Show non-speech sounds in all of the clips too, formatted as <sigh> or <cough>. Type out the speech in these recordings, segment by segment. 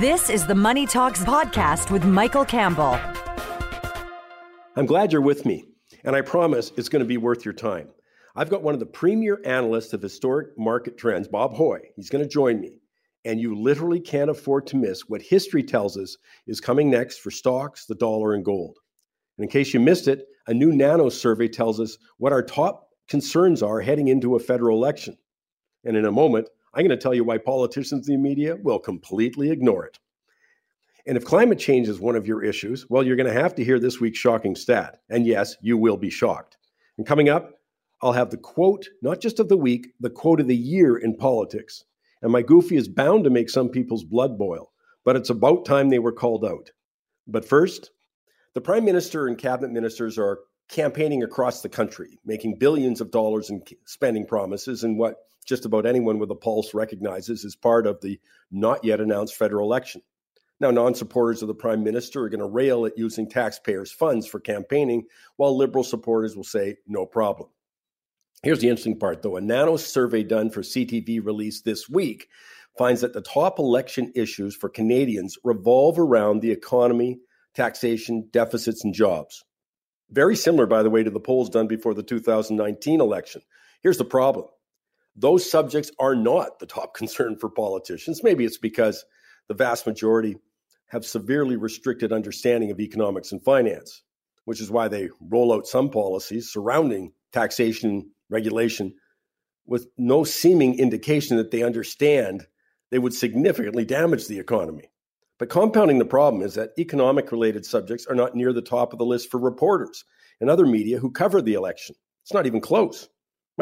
This is the Money Talks podcast with Michael Campbell. I'm glad you're with me, and I promise it's going to be worth your time. I've got one of the premier analysts of historic market trends, Bob Hoye. He's going to join me, and you literally can't afford to miss what history tells us is coming next for stocks, the dollar, and gold. And in case you missed it, a new Nanos survey tells us what our top concerns are heading into a federal election. And in a moment, I'm going to tell you why politicians and the media will completely ignore it. And if climate change is one of your issues, well, you're going to have to hear this week's shocking stat. And yes, you will be shocked. And coming up, I'll have the quote, not just of the week, the quote of the year in politics. And my goofy is bound to make some people's blood boil, but it's about time they were called out. But first, the prime minister and cabinet ministers are campaigning across the country, making billions of dollars in spending promises in what just about anyone with a pulse recognizes as part of the not yet announced federal election. Now, non supporters of the prime minister are going to rail at using taxpayers' funds for campaigning, while liberal supporters will say, no problem. Here's the interesting part, though. A Nanos survey done for CTV released this week finds that the top election issues for Canadians revolve around the economy, taxation, deficits, and jobs. Very similar, by the way, to the polls done before the 2019 election. Here's the problem those subjects are not the top <laughs> concern for politicians. Maybe it's because the vast majority have severely restricted understanding of economics and finance, which is why they roll out some policies surrounding taxation regulation with no seeming indication that they understand they would significantly damage the economy. But compounding the problem is that economic related subjects are not near the top of the list for reporters and other media who cover the election. It's not even close.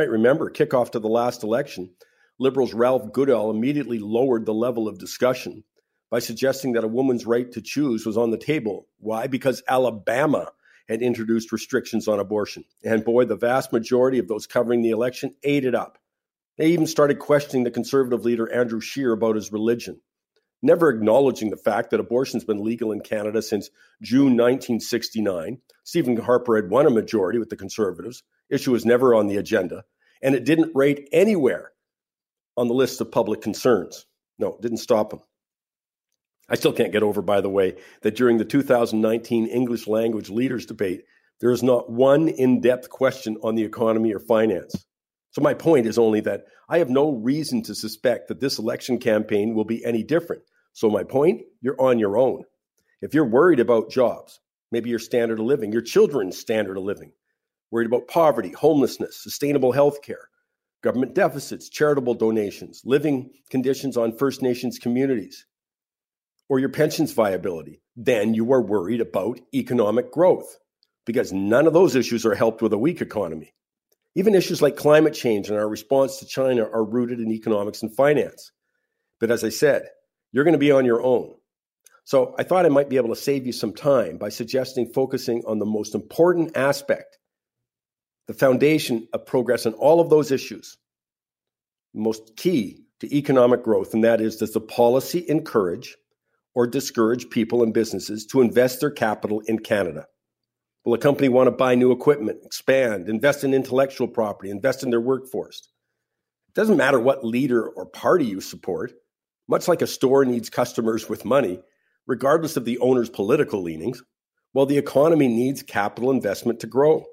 Remember, kickoff to the last election, Liberals Ralph Goodale immediately lowered the level of discussion by suggesting that a woman's right to choose was on the table. Why? Because Alabama had introduced restrictions on abortion. And boy, the vast majority of those covering the election ate it up. They even started questioning the conservative leader Andrew Scheer about his religion, never acknowledging the fact that abortion's been legal in Canada since June 1969. Stephen Harper had won a majority with the conservatives. Issue was never on the agenda, and it didn't rate anywhere on the list of public concerns. No, it didn't stop them. I still can't get over, by the way, that during the 2019 English language leaders debate, there is not one in depth question on the economy or finance. So, my point is only that I have no reason to suspect that this election campaign will be any different. So, my point, you're on your own. If you're worried about jobs, maybe your standard of living, your children's standard of living, worried about poverty, homelessness, sustainable health care, government deficits, charitable donations, living conditions on First Nations communities, or your pension's viability, then you are worried about economic growth because none of those issues are helped with a weak economy. Even issues like climate change and our response to China are rooted in economics and finance. But as I said, you're going to be on your own. So I thought I might be able to save you some time by suggesting focusing on the most important aspect, the foundation of progress on all of those issues, most key to economic growth, and that is does the policy encourage or discourage people and businesses to invest their capital in Canada? Will a company want to buy new equipment, expand, invest in intellectual property, invest in their workforce? It doesn't matter what leader or party you support. Much like a store needs customers with money, regardless of the owner's political leanings, well, the economy needs capital investment to grow.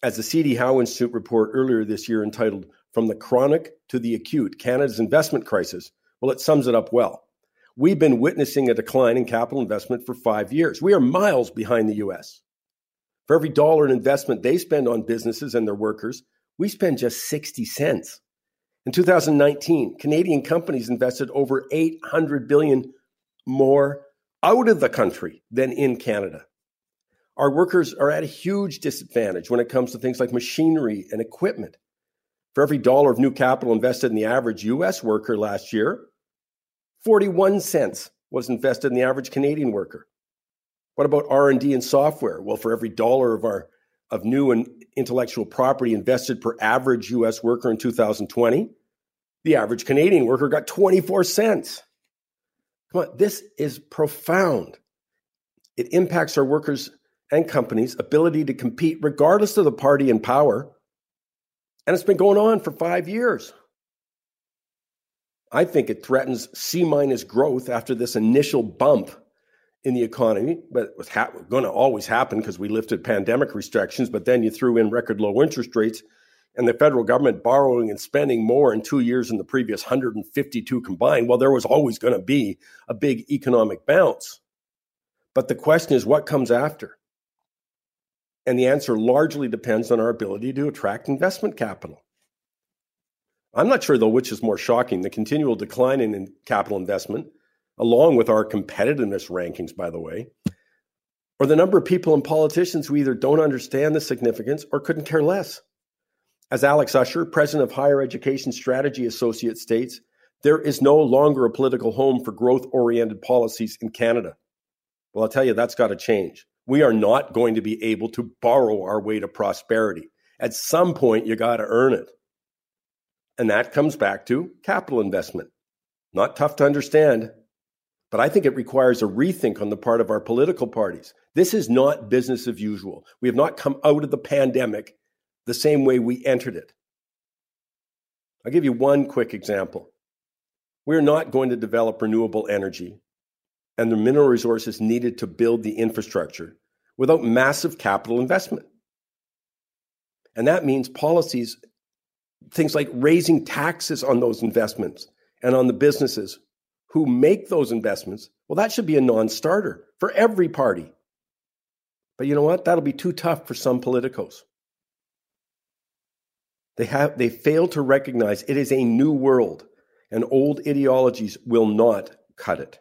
As the CD Howe Institute report earlier this year entitled From the Chronic to the Acute Canada's Investment Crisis, well, it sums it up well. We've been witnessing a decline in capital investment for five years. We are miles behind the US. For every dollar in investment they spend on businesses and their workers, we spend just 60 cents. In 2019, Canadian companies invested over 800 billion more out of the country than in Canada. Our workers are at a huge disadvantage when it comes to things like machinery and equipment. For every dollar of new capital invested in the average US worker last year, 41 cents was invested in the average Canadian worker. What about R&D and software? Well, for every dollar of our of new and intellectual property invested per average US worker in 2020, the average Canadian worker got 24 cents. Come on, this is profound. It impacts our workers and companies' ability to compete regardless of the party in power. And it's been going on for five years. I think it threatens C minus growth after this initial bump in the economy, but it was ha- going to always happen because we lifted pandemic restrictions, but then you threw in record low interest rates and the federal government borrowing and spending more in two years than the previous 152 combined. Well, there was always going to be a big economic bounce. But the question is, what comes after? And the answer largely depends on our ability to attract investment capital. I'm not sure, though, which is more shocking the continual decline in capital investment, along with our competitiveness rankings, by the way, or the number of people and politicians who either don't understand the significance or couldn't care less. As Alex Usher, president of Higher Education Strategy Associate, states, there is no longer a political home for growth oriented policies in Canada. Well, I'll tell you, that's got to change. We are not going to be able to borrow our way to prosperity. At some point, you got to earn it. And that comes back to capital investment. Not tough to understand, but I think it requires a rethink on the part of our political parties. This is not business as usual. We have not come out of the pandemic the same way we entered it. I'll give you one quick example. We're not going to develop renewable energy and the mineral resources needed to build the infrastructure without massive capital investment. And that means policies things like raising taxes on those investments and on the businesses who make those investments, well, that should be a non starter for every party. But you know what? That'll be too tough for some politicos. They, have, they fail to recognize it is a new world, and old ideologies will not cut it.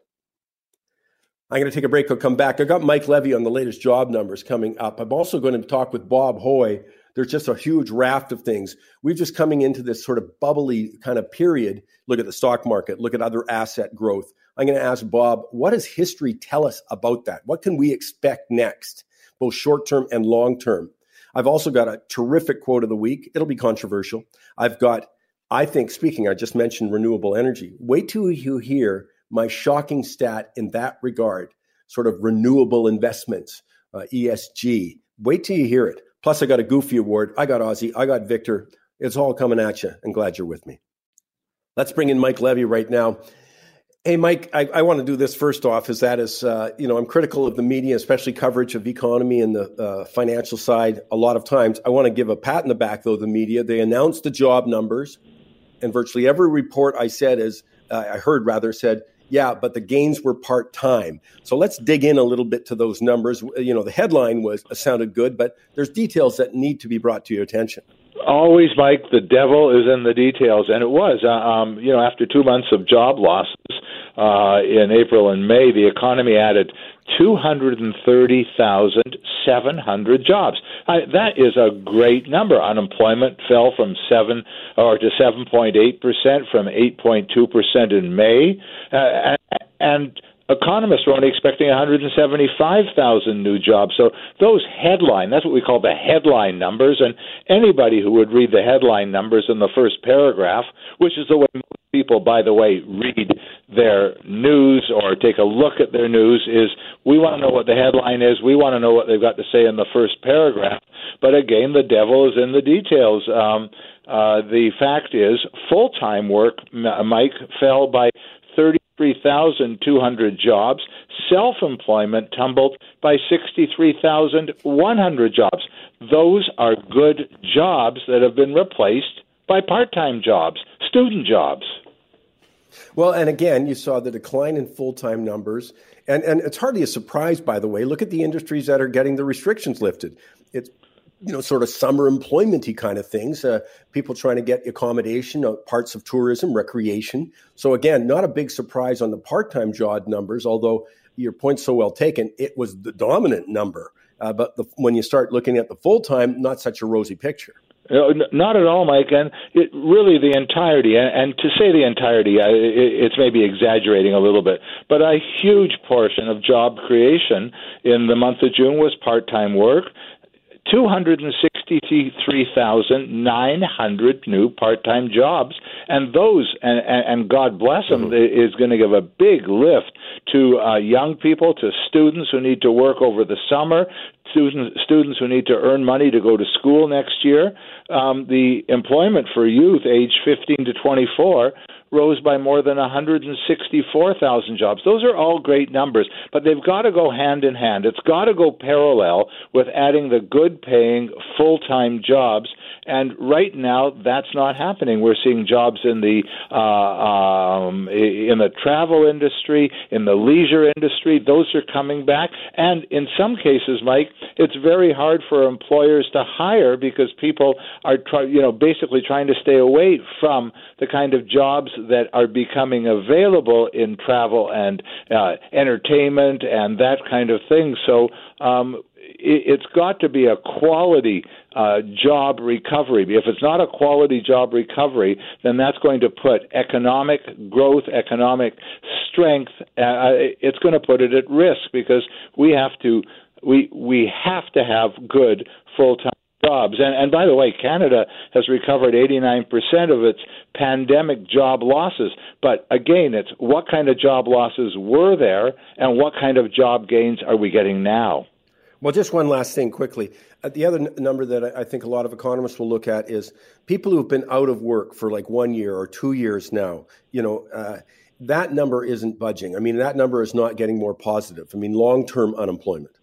I'm going to take a break. I'll come back. I've got Mike Levy on the latest job numbers coming up. I'm also going to talk with Bob Hoye. there's just a huge raft of things. We're just coming into this sort of bubbly kind of period. Look at the stock market, look at other asset growth. I'm going to ask Bob, what does history tell us about that? What can we expect next, both short term and long term? I've also got a terrific quote of the week. It'll be controversial. I've got, I think, speaking, I just mentioned renewable energy. Wait till you hear my shocking stat in that regard, sort of renewable investments, uh, ESG. Wait till you hear it. Plus, I got a Goofy Award. I got Ozzie. I got Victor. It's all coming at you. And glad you're with me. Let's bring in Mike Levy right now. Hey, Mike, I, I want to do this first off. Is that is, uh, you know, I'm critical of the media, especially coverage of economy and the uh, financial side. A lot of times, I want to give a pat in the back, though. The media they announced the job numbers, and virtually every report I said is, uh, I heard rather said yeah, but the gains were part time. So let's dig in a little bit to those numbers. You know, the headline was uh, sounded good, but there's details that need to be brought to your attention. Always, Mike. The devil is in the details, and it was. Uh, um, you know, after two months of job losses uh, in April and May, the economy added 230,700 jobs. I, that is a great number. Unemployment fell from 7 or to 7.8 percent from 8.2 percent in May, uh, and economists were only expecting 175,000 new jobs. So those headline, that's what we call the headline numbers, and anybody who would read the headline numbers in the first paragraph, which is the way most people, by the way, read their news or take a look at their news, is we want to know what the headline is, we want to know what they've got to say in the first paragraph. But again, the devil is in the details. Um, uh, the fact is, full time work, Mike, fell by 30 63,200 jobs. Self employment tumbled by 63,100 jobs. Those are good jobs that have been replaced by part time jobs, student jobs. Well, and again, you saw the decline in full time numbers. And, and it's hardly a surprise, by the way. Look at the industries that are getting the restrictions lifted. It's you know, sort of summer employmenty kind of things. Uh, people trying to get accommodation, uh, parts of tourism, recreation. So again, not a big surprise on the part-time job numbers. Although your point's so well taken, it was the dominant number. Uh, but the, when you start looking at the full-time, not such a rosy picture. Not at all, Mike. And it, really, the entirety, and, and to say the entirety, uh, it, it's maybe exaggerating a little bit, but a huge portion of job creation in the month of June was part time work. 263,900 new part-time jobs, and those, and, and God bless them, mm-hmm. is going to give a big lift to uh, young people, to students who need to work over the summer, students students who need to earn money to go to school next year. Um, the employment for youth aged 15 to 24 rose by more than 164,000 jobs. Those are all great numbers, but they've got to go hand in hand. It's got to go parallel with adding the good paying full time jobs. And right now, that's not happening. We're seeing jobs in the uh, um, in the travel industry, in the leisure industry. Those are coming back, and in some cases, Mike, it's very hard for employers to hire because people are, try, you know, basically trying to stay away from the kind of jobs that are becoming available in travel and uh, entertainment and that kind of thing. So um, it, has got to be a quality uh, job recovery. If it's not a quality job recovery, then that's going to put economic growth, economic strength. Uh, it's going to put it at risk because we have to we we have to have good full time jobs. And, and by the way, Canada has recovered 89% of its pandemic job losses. But again, it's what kind of job losses were there and what kind of job gains are we getting now? Well, just one last thing quickly. Uh, the other n- number that I think a lot of economists will look at is people who've been out of work for like one year or two years now. You know, uh, that number isn't budging. I mean, that number is not getting more positive. I mean, long term unemployment.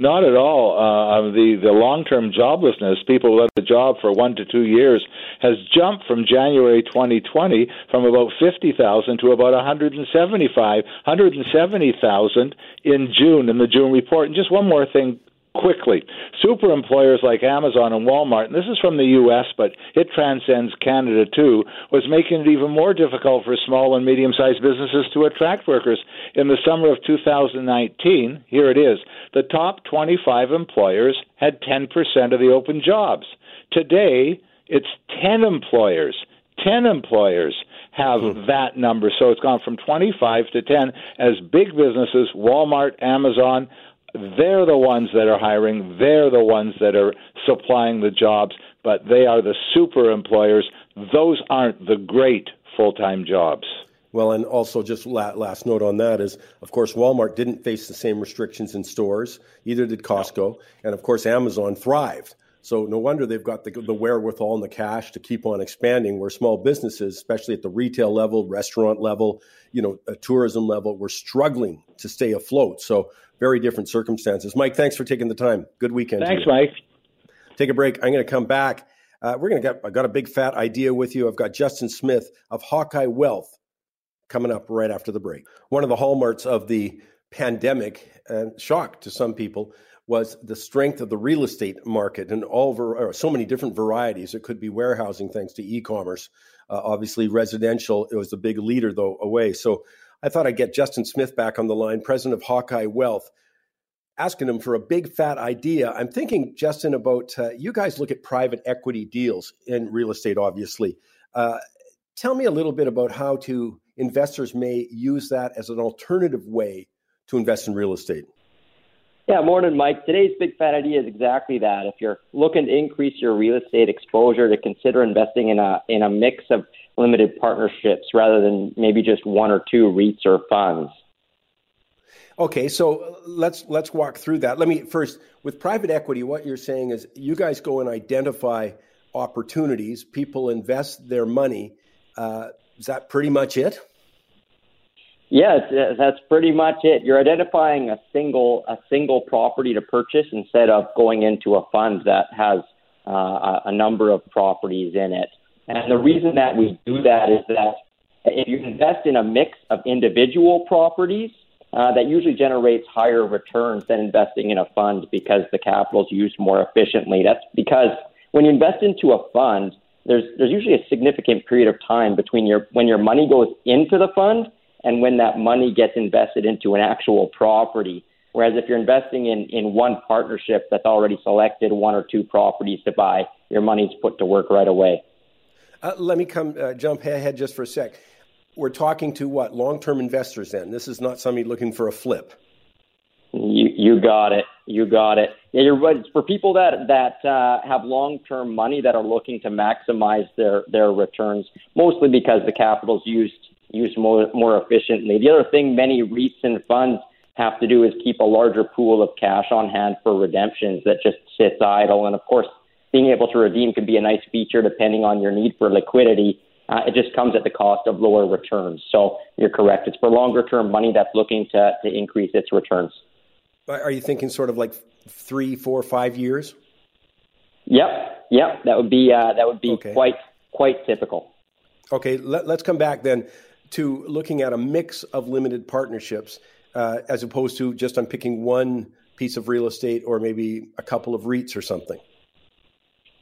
Not at all. Uh, the the long term joblessness, people without a job for one to two years, has jumped from January 2020 from about 50,000 to about 175, 170,000 in June in the June report. And just one more thing quickly. Super employers like Amazon and Walmart, and this is from the U.S., but it transcends Canada too, was making it even more difficult for small and medium sized businesses to attract workers. In the summer of 2019, here it is, the top 25 employers had 10% of the open jobs. Today, it's 10 employers. 10 employers have hmm. that number. So it's gone from 25 to 10 as big businesses, Walmart, Amazon, they're the ones that are hiring, they're the ones that are supplying the jobs, but they are the super employers. Those aren't the great full time jobs. Well, and also just last note on that is, of course, Walmart didn't face the same restrictions in stores. Either did Costco, and of course, Amazon thrived. So no wonder they've got the, the wherewithal and the cash to keep on expanding. Where small businesses, especially at the retail level, restaurant level, you know, tourism level, we're struggling to stay afloat. So very different circumstances. Mike, thanks for taking the time. Good weekend. Thanks, Mike. Take a break. I'm going to come back. Uh, we're going to get. I got a big fat idea with you. I've got Justin Smith of Hawkeye Wealth coming up right after the break. One of the hallmarks of the pandemic and shock to some people was the strength of the real estate market and all ver- so many different varieties. It could be warehousing thanks to e-commerce. Uh, obviously, residential it was the big leader though away. So I thought I'd get Justin Smith back on the line, president of Hawkeye Wealth, asking him for a big fat idea. I'm thinking, Justin, about uh, you guys look at private equity deals in real estate, obviously. Uh, tell me a little bit about how to investors may use that as an alternative way to invest in real estate. Yeah, morning, Mike. Today's big fat idea is exactly that. If you're looking to increase your real estate exposure, to consider investing in a in a mix of limited partnerships rather than maybe just one or two REITs or funds. Okay, so let's let's walk through that. Let me first with private equity. What you're saying is you guys go and identify opportunities. People invest their money. Uh, is that pretty much it? Yes, that's pretty much it. You're identifying a single a single property to purchase instead of going into a fund that has uh, a number of properties in it. And the reason that we do that is that if you invest in a mix of individual properties, uh, that usually generates higher returns than investing in a fund because the capital is used more efficiently. That's because when you invest into a fund, there's there's usually a significant period of time between your when your money goes into the fund and when that money gets invested into an actual property. Whereas if you're investing in, in one partnership that's already selected one or two properties to buy, your money's put to work right away. Uh, let me come uh, jump ahead just for a sec. We're talking to what long-term investors. Then this is not somebody looking for a flip. You you got it. You got it. Yeah, you're right. For people that that uh, have long-term money that are looking to maximize their their returns, mostly because the capital's used used more more efficiently. The other thing many REITs and funds have to do is keep a larger pool of cash on hand for redemptions that just sits idle. And of course, being able to redeem can be a nice feature depending on your need for liquidity. Uh, it just comes at the cost of lower returns. So you're correct. It's for longer term money that's looking to, to increase its returns. Are you thinking sort of like three, four, five years? Yep, yep. That would be uh, that would be okay. quite quite typical. Okay, let, us come back then to looking at a mix of limited partnerships uh, as opposed to just on picking one piece of real estate or maybe a couple of REITs or something.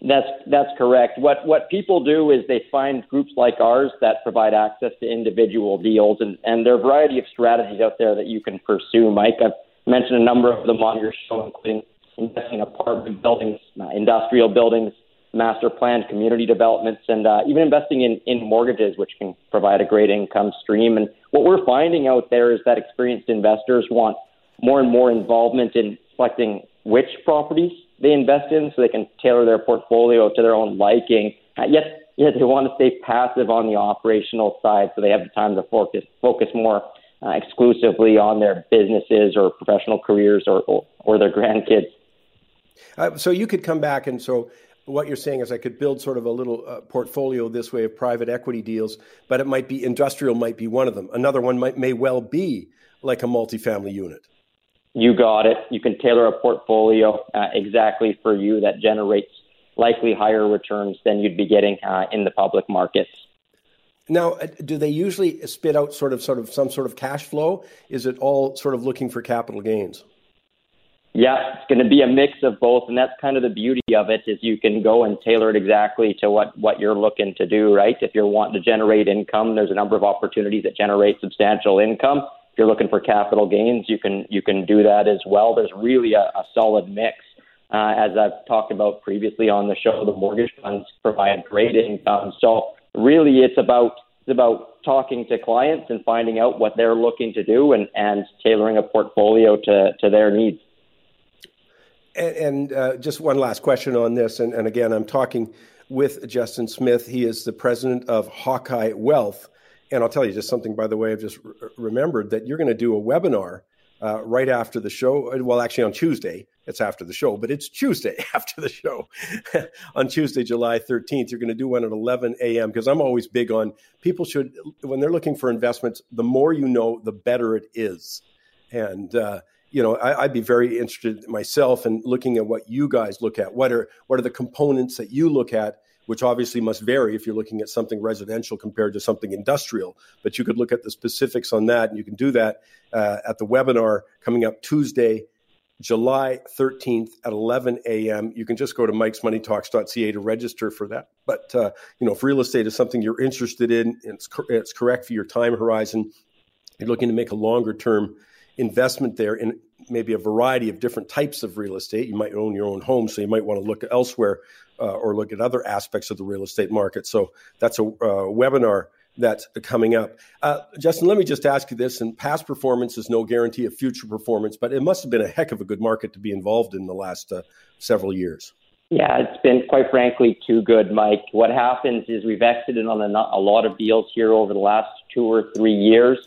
That's that's correct. What what people do is they find groups like ours that provide access to individual deals, and, and there are a variety of strategies out there that you can pursue. Mike, I've mentioned a number of them on your show, including investing in apartment buildings, uh, industrial buildings, master planned community developments, and uh, even investing in, in mortgages, which can provide a great income stream. And what we're finding out there is that experienced investors want more and more involvement in selecting which properties they invest in so they can tailor their portfolio to their own liking. Uh, yet, yet they want to stay passive on the operational side so they have the time to focus, focus more uh, exclusively on their businesses or professional careers or, or, or their grandkids. Uh, so you could come back and so what you're saying is I could build sort of a little uh, portfolio this way of private equity deals, but it might be industrial, might be one of them. Another one might may well be like a multifamily unit. You got it. You can tailor a portfolio uh, exactly for you that generates likely higher returns than you'd be getting uh, in the public markets. Now, uh, do they usually spit out sort of sort of some sort of cash flow? Is it all sort of looking for capital gains? Yeah, it's going to be a mix of both, and that's kind of the beauty of it is you can go and tailor it exactly to what what you're looking to do. Right? If you're wanting to generate income, there's a number of opportunities that generate substantial income. If you're looking for capital gains, you can you can do that as well. There's really a, a solid mix. Uh, as I've talked about previously on the show, the mortgage funds provide great income. So really, it's about it's about talking to clients and finding out what they're looking to do and, and tailoring a portfolio to, to their needs. And, and uh, just one last question on this. And, and, again, I'm talking with Justin Smith. He is the president of Hawkeye Wealth. And I'll tell you just something, by the way, I've just re- remembered that you're going to do a webinar uh, right after the show. Well, actually, on Tuesday. It's after the show, but it's Tuesday <laughs> after the show. <laughs> on Tuesday, July 13th, you're going to do one at 11 a.m. because I'm always big on people should, when they're looking for investments, the more you know, the better it is. And, uh, you know, I, would be very interested myself in looking at what you guys look at. What are what are the components that you look at, which obviously must vary if you're looking at something residential compared to something industrial. But you could look at the specifics on that, and you can do that uh, at the webinar coming up Tuesday, July 13th at 11 a.m. You can just go to mikesmoneytalks.ca to register for that. But uh, you know, if real estate is something you're interested in, and it's, it's correct for your time horizon, you're looking to make a longer term investment there in maybe a variety of different types of real estate. You might own your own home, so you might want to look elsewhere uh, or look at other aspects of the real estate market. So that's a uh, webinar that's coming up. Uh, Justin, let me just ask you this: and past performance is no guarantee of future performance, but it must have been a heck of a good market to be involved in the last uh, several years. Yeah, it's been quite frankly too good, Mike. What happens is we've exited on a, a lot of deals here over the last two or three years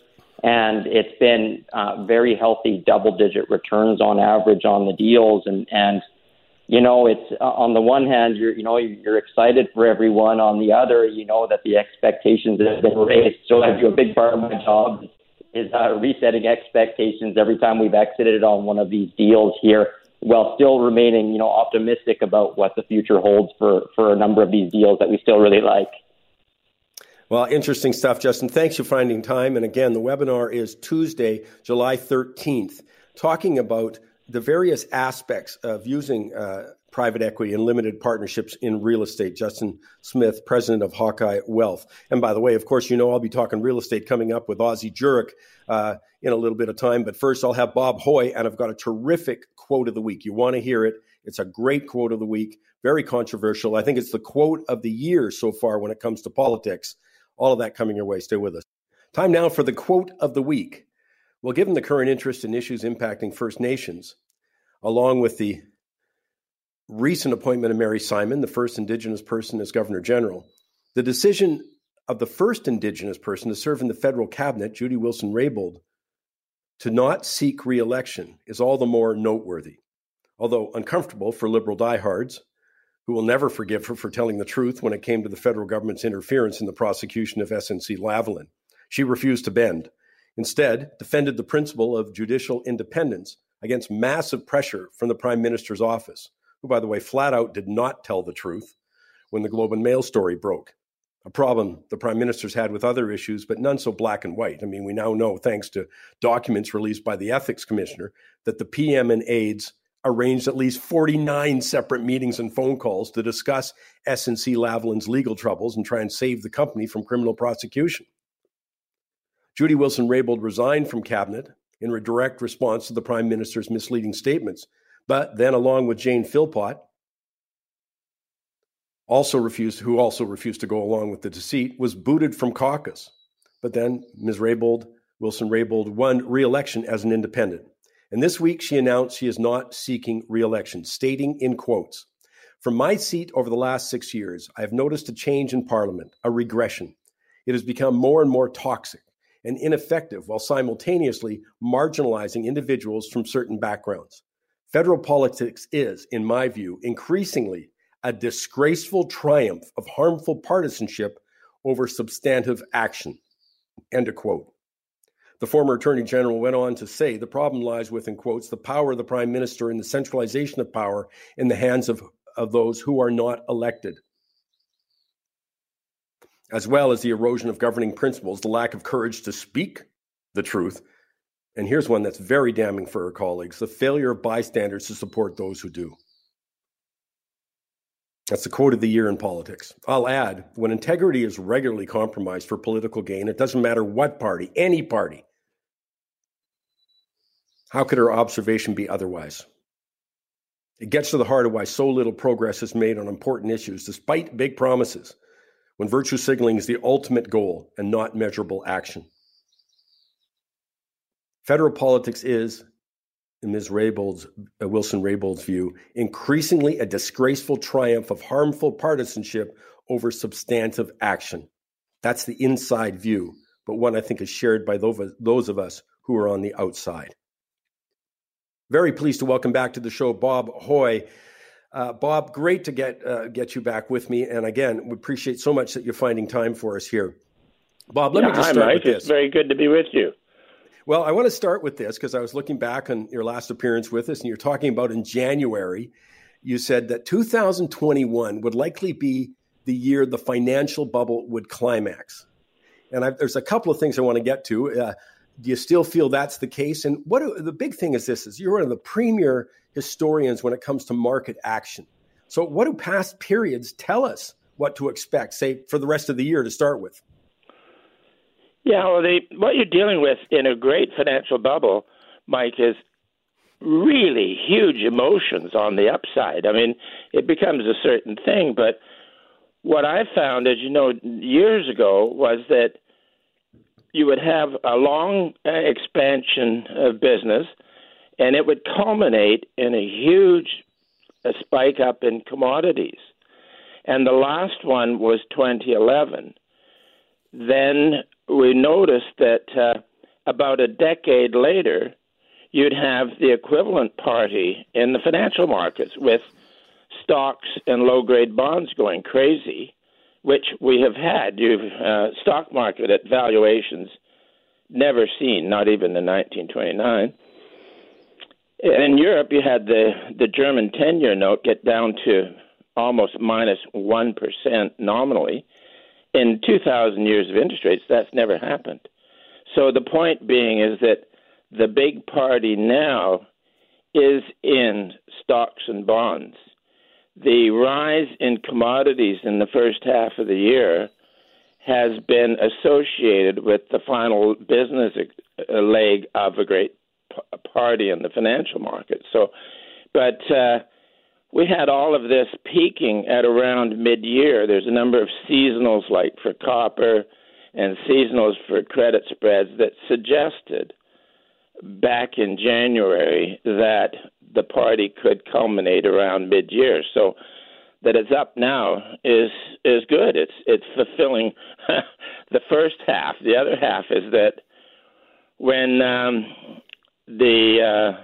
and it's been uh, very healthy double-digit returns on average on the deals. And and you know, it's uh, on the one hand, you're you know you're excited for everyone. On the other, you know that the expectations have been raised. So I do a big part of my job is uh, resetting expectations every time we've exited on one of these deals here, while still remaining you know optimistic about what the future holds for for a number of these deals that we still really like. Well, interesting stuff, Justin. Thanks for finding time. And again, the webinar is Tuesday, July 13th, talking about the various aspects of using uh, private equity and limited partnerships in real estate. Justin Smith, president of Hawkeye Wealth. And by the way, of course, you know I'll be talking real estate coming up with Ozzie Jurock uh, in a little bit of time. But first, I'll have Bob Hoye, and I've got a terrific quote of the week. You want to hear it? It's a great quote of the week, very controversial. I think it's the quote of the year so far when it comes to politics. All of that coming your way. Stay with us. Time now for the quote of the week. Well, given the current interest in issues impacting First Nations, along with the recent appointment of Mary Simon, the first Indigenous person as Governor General, the decision of the first Indigenous person to serve in the federal cabinet, Jody Wilson Raybould, to not seek re election is all the more noteworthy. Although uncomfortable for Liberal diehards, who will never forgive her for telling the truth when it came to the federal government's interference in the prosecution of SNC Lavalin. She refused to bend. Instead, defended the principle of judicial independence against massive pressure from the Prime Minister's office, who, by the way, flat out did not tell the truth when the Globe and Mail story broke. A problem the Prime Minister's had with other issues, but none so black and white. I mean, we now know, thanks to documents released by the Ethics Commissioner, that the PM and aides arranged at least 49 separate meetings and phone calls to discuss SNC Lavalin's legal troubles and try and save the company from criminal prosecution. Jody Wilson Raybould resigned from cabinet in a direct response to the Prime Minister's misleading statements, but then, along with Jane Philpott, also refused, who also refused to go along with the deceit, was booted from caucus. But then Ms. Raybould, Wilson Raybould, won re election as an independent. And this week, she announced she is not seeking re-election, stating in quotes, From my seat over the last six years, I have noticed a change in Parliament, a regression. It has become more and more toxic and ineffective while simultaneously marginalizing individuals from certain backgrounds. Federal politics is, in my view, increasingly a disgraceful triumph of harmful partisanship over substantive action. End of quote. The former Attorney General went on to say the problem lies with, in quotes, the power of the Prime Minister and the centralization of power in the hands of, of those who are not elected, as well as the erosion of governing principles, the lack of courage to speak the truth. And here's one that's very damning for her colleagues the failure of bystanders to support those who do. That's the quote of the year in politics. I'll add when integrity is regularly compromised for political gain, it doesn't matter what party, any party, how could her observation be otherwise? It gets to the heart of why so little progress is made on important issues, despite big promises, when virtue signaling is the ultimate goal and not measurable action. Federal politics is, in Ms. Raybould's, uh, Wilson Raybould's view, increasingly a disgraceful triumph of harmful partisanship over substantive action. That's the inside view, but one I think is shared by those of us who are on the outside. Very pleased to welcome back to the show Bob Hoye. Uh, Bob, great to get uh, get you back with me, and again, we appreciate so much that you're finding time for us here. Bob, let yeah, me just hi, start Mike. with this. It's very good to be with you. Well, I want to start with this because I was looking back on your last appearance with us, and you're talking about in January, you said that 2021 would likely be the year the financial bubble would climax. And I've, there's a couple of things I want to get to. Uh, do you still feel that's the case? And what the big thing is this: is you're one of the premier historians when it comes to market action. So, what do past periods tell us what to expect, say, for the rest of the year to start with? Yeah, well, they, what you're dealing with in a great financial bubble, Mike, is really huge emotions on the upside. I mean, it becomes a certain thing, but what I found, as you know, years ago, was that you would have a long uh, expansion of business, and it would culminate in a huge a spike up in commodities. And the last one was 2011. Then we noticed that uh, about a decade later, you'd have the equivalent party in the financial markets with stocks and low grade bonds going crazy which we have had. You've uh, stock market at valuations never seen, not even in 1929. In Europe, you had the the German ten-year note get down to almost minus one percent nominally. In 2,000 years of interest rates, that's never happened. So the point being is that the big party now is in stocks and bonds the rise in commodities in the first half of the year has been associated with the final business uh, leg of a great party in the financial market. So, but uh, we had all of this peaking at around mid-year. There's a number of seasonals like for copper and seasonals for credit spreads that suggested back in January that the party could culminate around mid-year. So that it's up now is is good. It's it's fulfilling <laughs> the first half. The other half is that when um, the uh,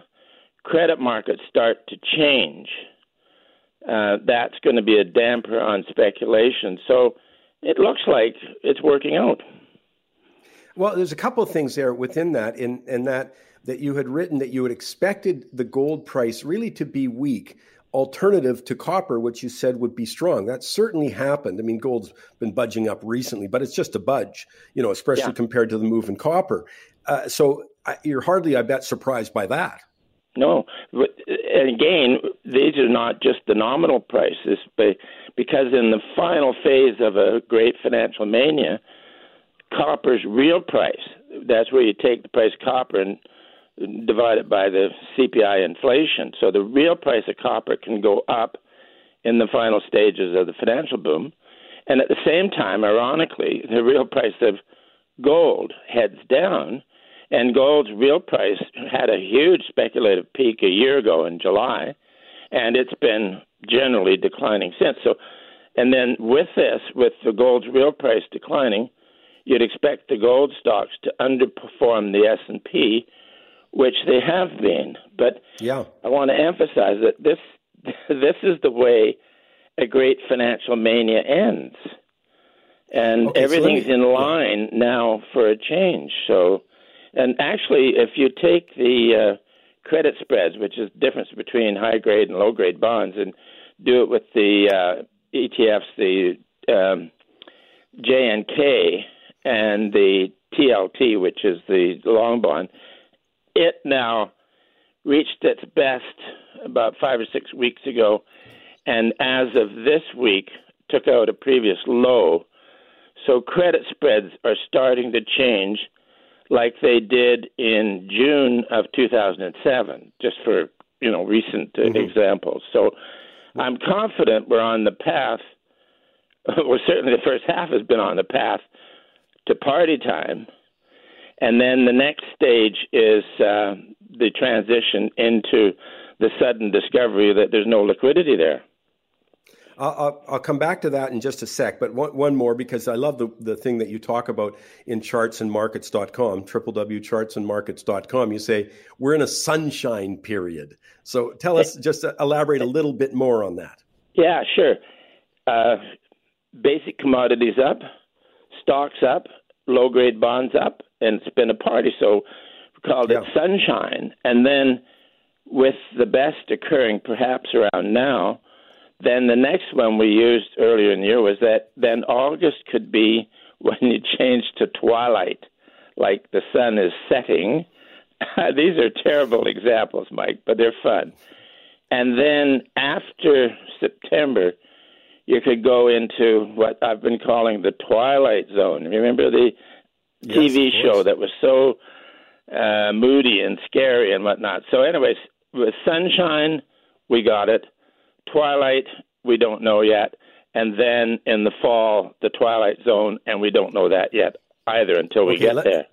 credit markets start to change, uh, that's going to be a damper on speculation. So it looks like it's working out. Well, there's a couple of things there within that, in, in that that you had written that you had expected the gold price really to be weak, alternative to copper, which you said would be strong. That certainly happened. I mean, gold's been budging up recently, but it's just a budge, you know, especially yeah. compared to the move in copper. Uh, so you're hardly, I bet, surprised by that. No, but, and again, these are not just the nominal prices, but because in the final phase of a great financial mania, copper's real price—that's where you take the price of copper and divide it by the CPI inflation. So the real price of copper can go up in the final stages of the financial boom, and at the same time, ironically, the real price of gold heads down and gold's real price had a huge speculative peak a year ago in July, and it's been generally declining since. So, and then with this, with the gold's real price declining, you'd expect the gold stocks to underperform the S and P, which they have been. But yeah. I want to emphasize that this <laughs> this is the way a great financial mania ends, and okay, everything's so me, in line yeah. now for a change. So and actually, if you take the uh, credit spreads, which is the difference between high grade and low grade bonds, and do it with the uh, ETFs, the um, JNK and the TLT, which is the long bond, it now reached its best about five or six weeks ago, and as of this week, took out a previous low. So credit spreads are starting to change like they did in June of 2007, just for you know recent mm-hmm. examples. So I'm confident we're on the path. <laughs> Well, certainly the first half has been on the path to party time, and then the next stage is uh, the transition into the sudden discovery that there's no liquidity there. I'll, I'll, come back to that in just a sec, but one, one more because I love the, the thing that you talk about in chartsandmarkets.com, www.chartsandmarkets.com. You say, we're in a sunshine period. So tell us, just elaborate a little bit more on that. Yeah, sure. Uh, basic commodities up, stocks up, low grade bonds up, and it's been a party. So we called yeah. it sunshine. And then with the best occurring perhaps around now, then the next one we used earlier in the year was that then August could be <laughs> when you change to twilight, like the sun is setting. <laughs> These are terrible examples, Mike, but they're fun. And then after September, you could go into what I've been calling the twilight zone. Remember the yes, TV show that was so uh, moody and scary and whatnot. So, anyways, with sunshine, we got it. Twilight, we don't know yet. And then in the fall, the Twilight Zone, and we don't know that yet either until we okay, get let, there.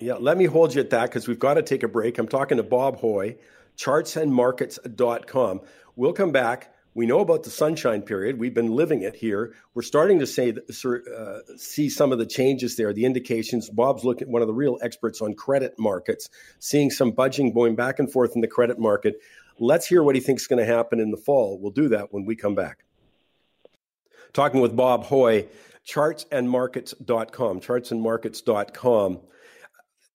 Yeah, let me hold you at that because we've got to take a break. I'm talking to Bob Hoye, chartsandmarkets.com. We'll come back. We know about the sunshine period. We've been living it here. We're starting to say uh, see some of the changes there, the indications. Bob's looking at one of the real experts on credit markets, seeing some budging going back and forth in the credit market. Let's hear what he thinks is going to happen in the fall. We'll do that when we come back. Talking with Bob Hoye, chartsandmarkets.com, chartsandmarkets.com.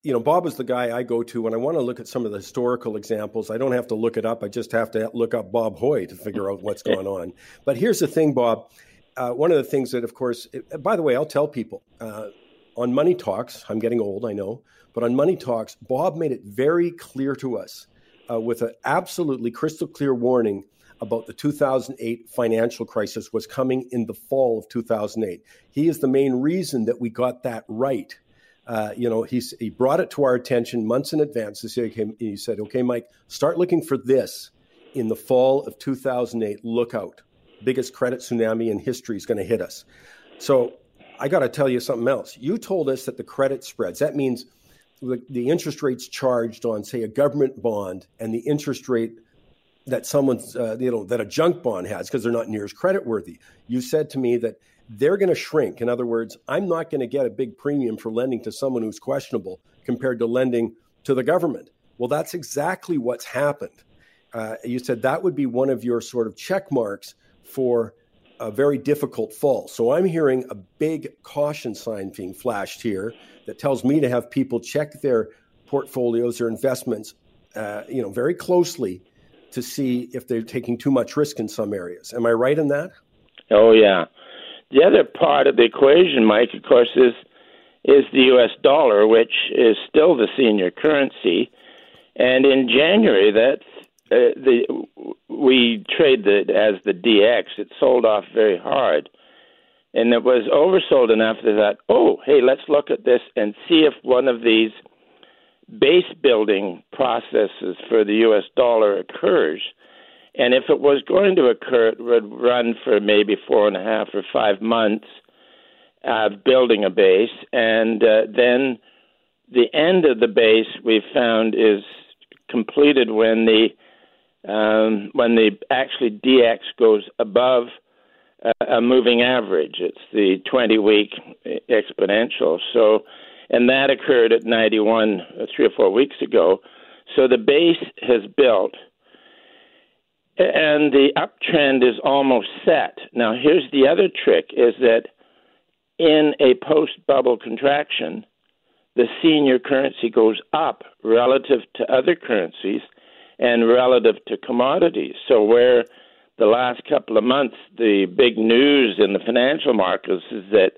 You know, Bob is the guy I go to when I want to look at some of the historical examples. I don't have to look it up. I just have to look up Bob Hoye to figure out what's <laughs> going on. But here's the thing, Bob. Uh, one of the things that, of course, it, by the way, I'll tell people uh, on Money Talks, I'm getting old, I know, but on Money Talks, Bob made it very clear to us uh, with an absolutely crystal clear warning about the 2008 financial crisis was coming in the fall of 2008. He is the main reason that we got that right. Uh, you know, he's, he brought it to our attention months in advance. He said, okay, he said, okay, Mike, start looking for this in the fall of 2008. Look out. Biggest credit tsunami in history is going to hit us. So I got to tell you something else. You told us that the credit spreads, that means the, the interest rates charged on, say, a government bond and the interest rate that someone's, uh, you know, that a junk bond has because they're not near as credit worthy. You said to me that they're going to shrink. In other words, I'm not going to get a big premium for lending to someone who's questionable compared to lending to the government. Well, that's exactly what's happened. Uh, you said that would be one of your sort of check marks for a very difficult fall. So I'm hearing a big caution sign being flashed here that tells me to have people check their portfolios, their investments, uh, you know, very closely to see if they're taking too much risk in some areas. Am I right in that? Oh yeah. The other part of the equation, Mike, of course, is is the U.S. dollar, which is still the senior currency. And in January, that uh, the we trade the as the DX. It sold off very hard, and it was oversold enough that oh, hey, let's look at this and see if one of these base building processes for the U.S. dollar occurs. And if it was going to occur, it would run for maybe four and a half or five months of building a base, and uh, then the end of the base we found is completed when the um, when the actually DX goes above uh, a moving average. It's the 20 week exponential. So, and that occurred at 91 uh, three or four weeks ago. So the base has built. And the uptrend is almost set. Now, here's the other trick: is that in a post-bubble contraction, the senior currency goes up relative to other currencies and relative to commodities. So where the last couple of months the big news in the financial markets is that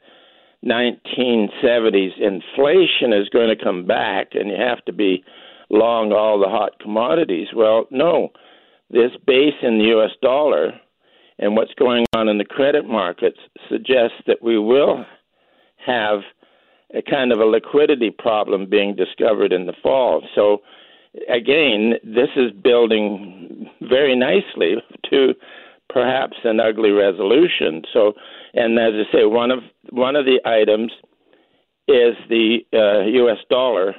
1970s inflation is going to come back and you have to be long all the hot commodities. Well, no. This base in the US dollar and what's going on in the credit markets suggests that we will have a kind of a liquidity problem being discovered in the fall. So again, this is building very nicely <laughs> to perhaps an ugly resolution. So, and as I say, one of one of the items is the uh, U.S. dollar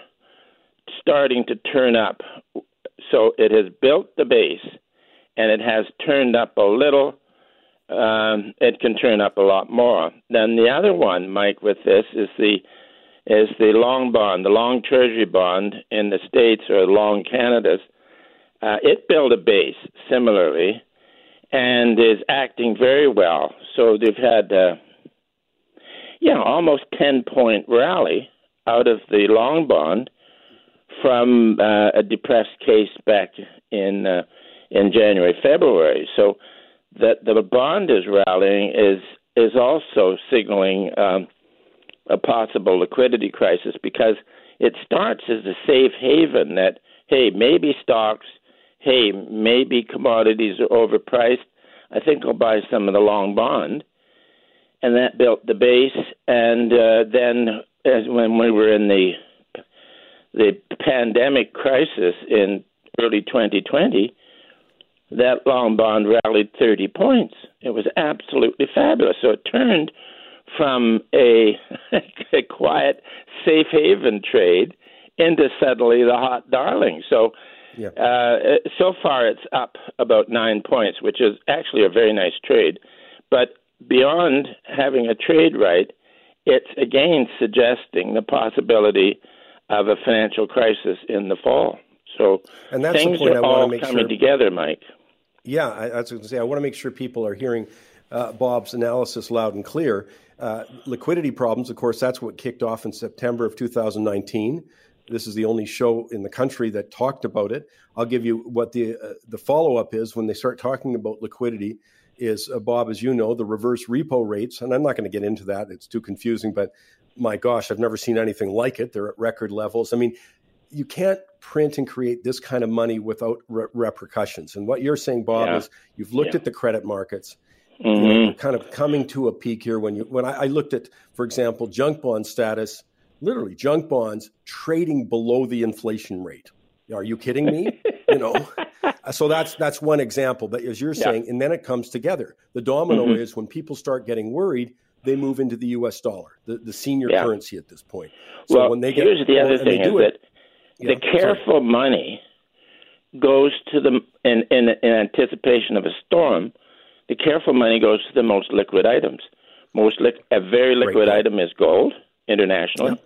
starting to turn up. So it has built the base, and it has turned up a little. Um, it can turn up a lot more. Then the other one, Mike, with this is the is the long bond, the long treasury bond in the States or long Canada's. Uh, it built a base similarly and is acting very well. So they've had, uh, yeah, almost 10 point rally out of the long bond from uh, a depressed case back in uh, in January, February. So that the bond is rallying is is also signaling um, a possible liquidity crisis because it starts as a safe haven that, hey, maybe stocks, hey, maybe commodities are overpriced. I think I'll buy some of the long bond. And that built the base. And uh, then, as when we were in the the pandemic crisis in early 2020, that long bond rallied 30 points. It was absolutely fabulous. So it turned from a, <laughs> a quiet safe haven trade into suddenly the hot darling. So yeah. uh, so far it's up about nine points, which is actually a very nice trade. But beyond having a trade right, it's again suggesting the possibility of a financial crisis in the fall. So and that's things the point are I all make coming sure. together, Mike. Yeah, I, I was going to say I want to make sure people are hearing uh, Bob's analysis loud and clear. Uh, liquidity problems, of course, that's what kicked off in September of 2019. This is the only show in the country that talked about it. I'll give you what the uh, the follow up is when they start talking about liquidity. Is uh, Bob, as you know, the reverse repo rates, and I'm not going to get into that; it's too confusing. But my gosh, I've never seen anything like it. They're at record levels. I mean, you can't print and create this kind of money without re- repercussions. And what you're saying, Bob, yeah. is you've looked yeah. at the credit markets mm-hmm. you know, kind of coming to a peak here when you when I, I looked at, for example, junk bond status, literally junk bonds trading below the inflation rate. Are you kidding me? you know, <laughs> so that's that's one example. But as you're yeah. saying, and then it comes together. The domino mm-hmm. is when people start getting worried, they move into the U.S. dollar, the, the senior yeah. currency at this point. So well, when they get, here's the other thing: is it, that yeah, the careful sorry. money goes to the in, in, in anticipation of a storm the careful money goes to the most liquid items. Most li- a very liquid item is gold internationally.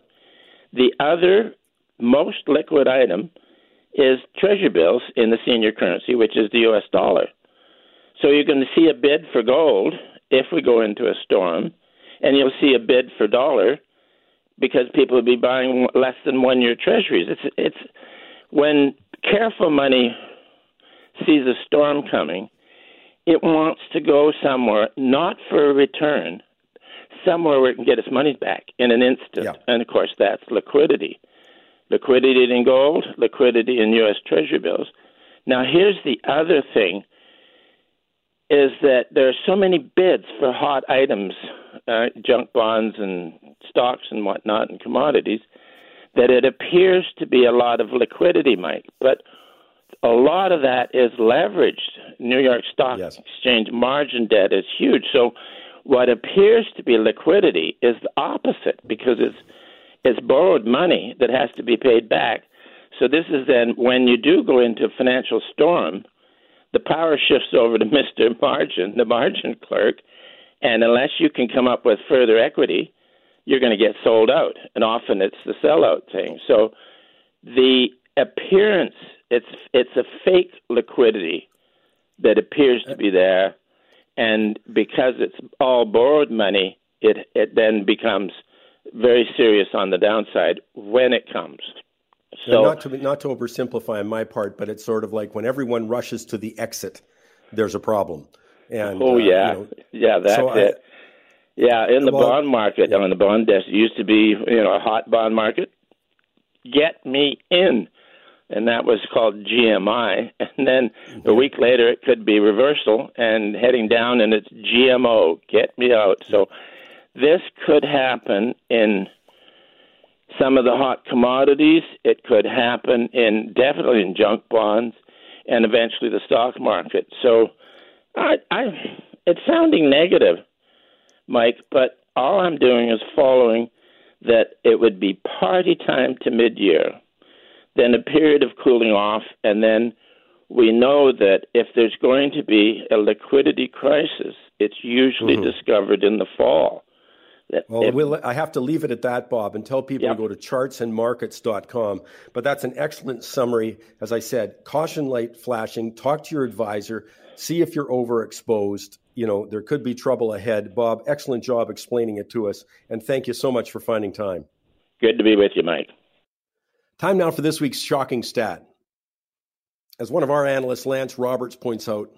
The other most liquid item is treasury bills in the senior currency, which is the US dollar. So you're going to see a bid for gold if we go into a storm, and you'll see a bid for dollar because people will be buying less than one year treasuries. It's it's when careful money sees a storm coming, it wants to go somewhere not for a return, somewhere where it can get its money back in an instant. Yeah. And of course, that's liquidity. Liquidity in gold, liquidity in U.S. Treasury bills. Now, here's the other thing is that there are so many bids for hot items, uh, junk bonds and stocks and whatnot and commodities, that it appears to be a lot of liquidity, Mike. But a lot of that is leveraged. New York Stock Yes. Exchange margin debt is huge. So what appears to be liquidity is the opposite because it's it's borrowed money that has to be paid back. So this is then when you do go into financial storm, the power shifts over to <laughs> Mr. Margin, the margin clerk, and unless you can come up with further equity, you're going to get sold out. And often it's the sellout thing. So the appearance it's it's a fake liquidity that appears to be there and because it's all borrowed money it it then becomes very serious on the downside when it comes so not to not to oversimplify on my part, but it's sort of like when everyone rushes to the exit, there's a problem. And oh uh, yeah you know, yeah that's so I- yeah in the Well, bond market on the bond desk it used to be you know a hot bond market get me in and that was called GMI. <laughs> And then a week later, it could be reversal and heading down, and it's GMO. Get me out. So this could happen in some of the hot commodities. It could happen in definitely in junk bonds, and eventually the stock market. So I, I it's sounding negative, Mike, but all I'm doing is following that it would be party time to mid-year then a period of cooling off, and then we know that if there's going to be a liquidity crisis, it's usually mm-hmm. discovered in the fall. Well, if- we'll, I have to leave it at that, Bob, and tell people Yep. to go to chartsandmarkets.com. But that's an excellent summary. As I said, caution light flashing, talk to your advisor, see if you're overexposed. You know, there could be trouble ahead. Bob, excellent job explaining it to us. And thank you so much for finding time. good to be with you, Mike. Time now for this week's shocking stat. As one of our analysts, Lance Roberts, points out,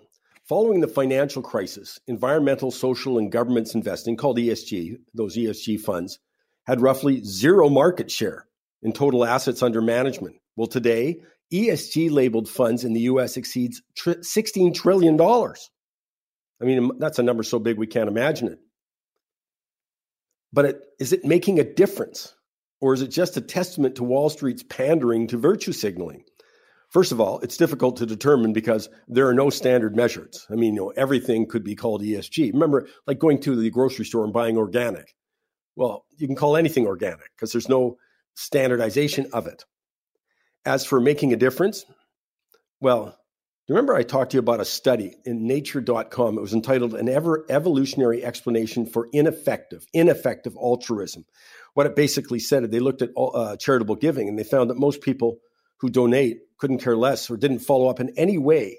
following the financial crisis, environmental, social, and governments investing, called ESG, those ESG funds, had roughly zero market share in total assets under management. Well, today, ESG labeled funds in the US exceeds $16 trillion. I mean, that's a number so big we can't imagine it. But it, is it making a difference? Or is it just a testament to Wall Street's pandering to virtue signaling? First of all, it's difficult to determine because there are no standard measures. I mean, you know, everything could be called ESG. Remember, like going to the grocery store and buying organic. Well, you can call anything organic because there's no standardization of it. As for making a difference, well, remember I talked to you about a study in nature.com. It was entitled An Ever Evolutionary Explanation for Ineffective, Ineffective Altruism. What it basically said, is they looked at uh, charitable giving and they found that most people who donate couldn't care less or didn't follow up in any way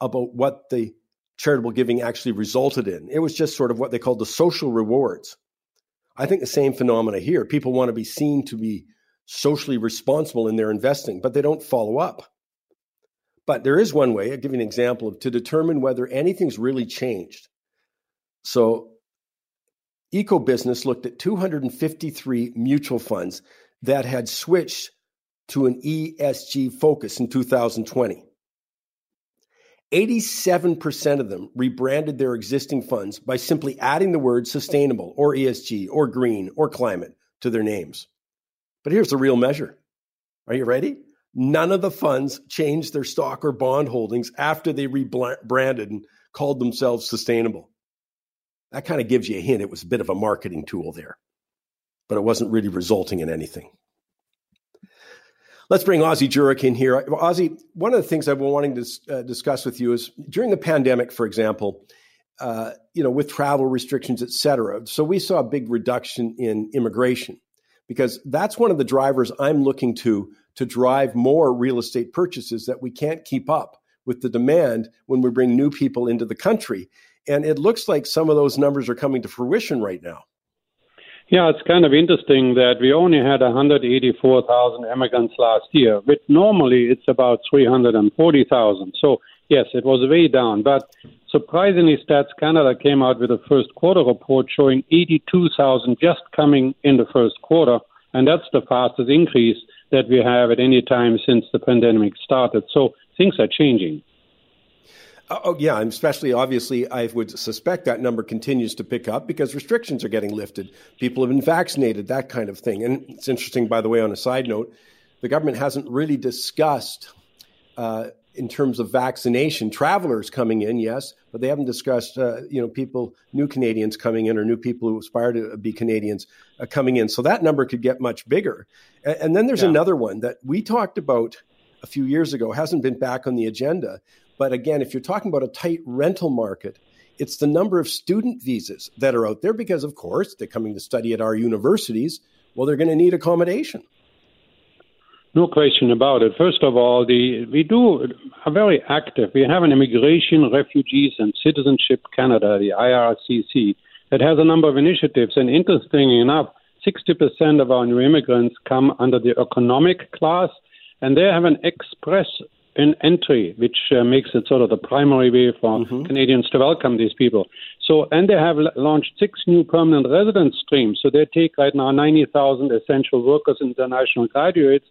about what the charitable giving actually resulted in. It was just sort of what they called the social rewards. I think the same phenomena here. People want to be seen to be socially responsible in their investing, but they don't follow up. But there is one way, I'll give you an example of to determine whether anything's really changed. So EcoBusiness looked at 253 mutual funds that had switched to an ESG focus in 2020. 87% of them rebranded their existing funds by simply adding the words sustainable or ESG or green or climate to their names. But here's the real measure. Are you ready? None of the funds changed their stock or bond holdings after they rebranded and called themselves sustainable. That kind of gives you a hint it was a bit of a marketing tool there, but it wasn't really resulting in anything. Let's bring Ozzie Jurock in here. Ozzie, one of the things I've been wanting to uh, discuss with you is during the pandemic, for example, uh, you know, with travel restrictions, et cetera. So we saw a big reduction in immigration because that's one of the drivers I'm looking to to drive more real estate purchases that we can't keep up with the demand when we bring new people into the country. And it looks like some of those numbers are coming to fruition right now. Yeah, it's kind of interesting that we only had 184,000 immigrants last year, but normally it's about 340,000. So, yes, it was way down. But surprisingly, Stats Canada came out with a first quarter report showing 82,000 just coming in the first quarter. And that's the fastest increase that we have at any time since the pandemic started. So things are changing. Oh, oh, yeah, and especially obviously, I would suspect that number continues to pick up because restrictions are getting lifted. People have been vaccinated, that kind of thing. And it's interesting, by the way, on a side note, the government hasn't really discussed, uh, in terms of vaccination, travelers coming in, yes, but they haven't discussed, uh, you know, people, new Canadians coming in or new people who aspire to be Canadians uh, coming in. So that number could get much bigger. And, and then there's yeah. another one that we talked about a few years ago, hasn't been back on the agenda, but again, if you're talking about a tight rental market, it's the number of student visas that are out there because, of course, they're coming to study at our universities. Well, they're going to need accommodation. No question about it. First of all, the we do are very active. We have an Immigration, Refugees, and Citizenship Canada, the IRCC, that has a number of initiatives. And interestingly enough, 60% of our new immigrants come under the economic class, and they have an express in entry, which uh, makes it sort of the primary way for mm-hmm. Canadians to welcome these people. So, and they have launched six new permanent residence streams. So they take right now 90,000 essential workers, international graduates,